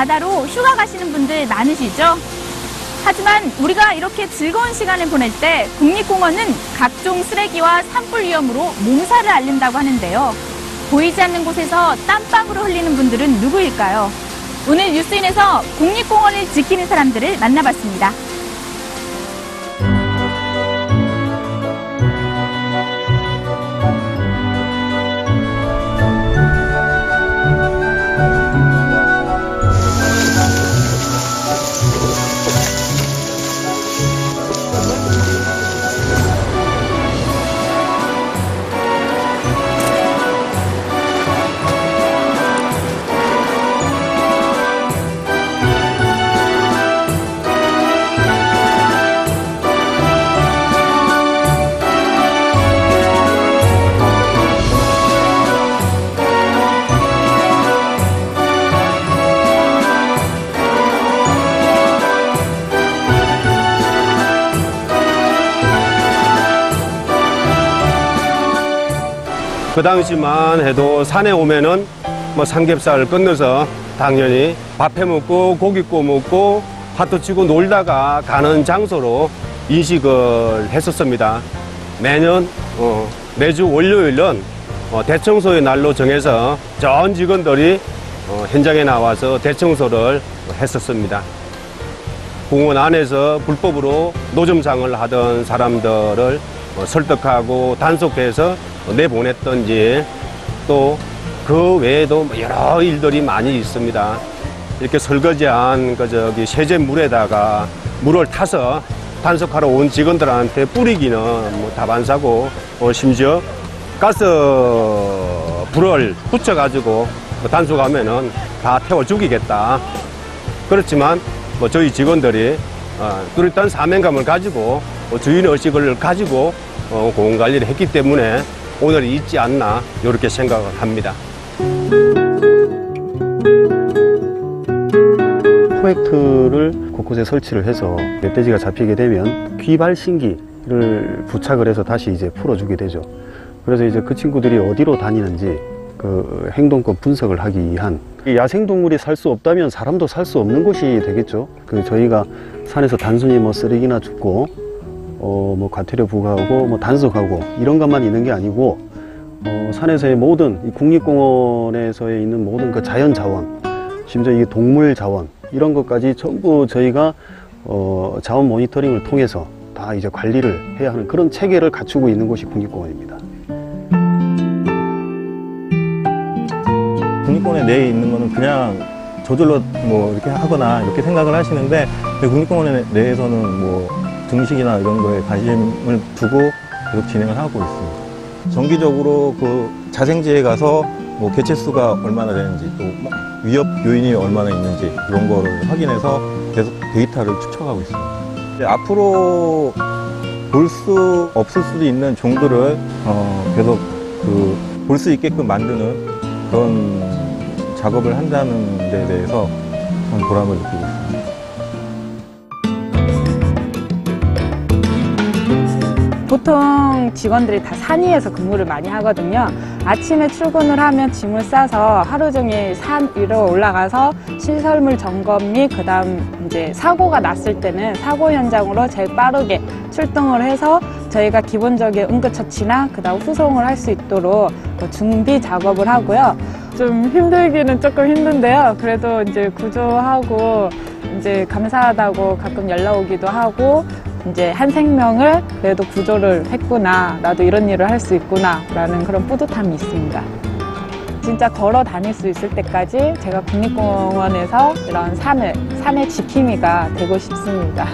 바다로 휴가 가시는 분들 많으시죠? 하지만 우리가 이렇게 즐거운 시간을 보낼 때 국립공원은 각종 쓰레기와 산불 위험으로 몸살을 앓는다고 하는데요. 보이지 않는 곳에서 땀방울을 흘리는 분들은 누구일까요? 오늘 뉴스인에서 국립공원을 지키는 사람들을 만나봤습니다. 그 당시만 해도 산에 오면은 뭐 삼겹살을 건너서 당연히 밥 해 먹고 고기 구워 먹고 파도 치고 놀다가 가는 장소로 인식을 했었습니다. 매년 어, 매주 월요일은 어, 대청소의 날로 정해서 전 직원들이 어, 현장에 나와서 대청소를 했었습니다. 공원 안에서 불법으로 노점상을 하던 사람들을 어, 설득하고 단속해서 내보냈던지 또 그 외에도 뭐 여러 일들이 많이 있습니다. 이렇게 설거지한 그 저기 세제 물에다가 물을 타서 단속하러 온 직원들한테 뿌리기는 뭐 다반사고 어, 심지어 가스 불을 붙여가지고 뭐 단속하면은 다 태워 죽이겠다. 그렇지만 뭐 저희 직원들이 어, 뚜렷한 사명감을 가지고 어, 주인 의식을 가지고 어, 공원 관리를 했기 때문에 오늘이 있지 않나 이렇게 생각을 합니다. 포획트를 곳곳에 설치를 해서 멧돼지가 잡히게 되면 귀발신기를 부착을 해서 다시 이제 풀어주게 되죠. 그래서 이제 그 친구들이 어디로 다니는지 그 행동권 분석을 하기 위한 이 야생동물이 살 수 없다면 사람도 살 수 없는 곳이 되겠죠. 그 저희가 산에서 단순히 뭐 쓰레기나 줍고 어 뭐 과태료 부과하고 뭐 단속하고 이런 것만 있는 게 아니고 어 산에서의 모든 이 국립공원에서의 있는 모든 그 자연 자원 심지어 이게 동물 자원 이런 것까지 전부 저희가 어, 자원 모니터링을 통해서 다 이제 관리를 해야 하는 그런 체계를 갖추고 있는 곳이 국립공원입니다. 국립공원에 내에 있는 거는 그냥 저절로 뭐 이렇게 하거나 이렇게 생각을 하시는데 국립공원 내에서는 뭐 등식이나 이런 거에 관심을 두고 계속 진행을 하고 있습니다. 정기적으로 그 자생지에 가서 뭐 개체 수가 얼마나 되는지 또 위협 요인이 얼마나 있는지 이런 거를 확인해서 계속 데이터를 축적하고 있습니다. 앞으로 볼 수 없을 수도 있는 종들을 어, 계속 그 볼 수 있게끔 만드는 그런 작업을 한다는 데 대해서 보람을 느끼고 있습니다. 보통 직원들이 다 산위에서 근무를 많이 하거든요. 아침에 출근을 하면 짐을 싸서 하루 종일 산 위로 올라가서 시설물 점검 및 그다음 이제 사고가 났을 때는 사고 현장으로 제일 빠르게 출동을 해서 저희가 기본적인 응급처치나 그다음 후송을 할 수 있도록 그 준비 작업을 하고요. 좀 힘들기는 조금 힘든데요. 그래도 이제 구조하고 이제 감사하다고 가끔 연락 오기도 하고 이제 한 생명을 그래도 구조를 했구나. 나도 이런 일을 할 수 있구나. 라는 그런 뿌듯함이 있습니다. 진짜 걸어 다닐 수 있을 때까지 제가 국립공원에서 이런 산을, 산의 지킴이가 되고 싶습니다.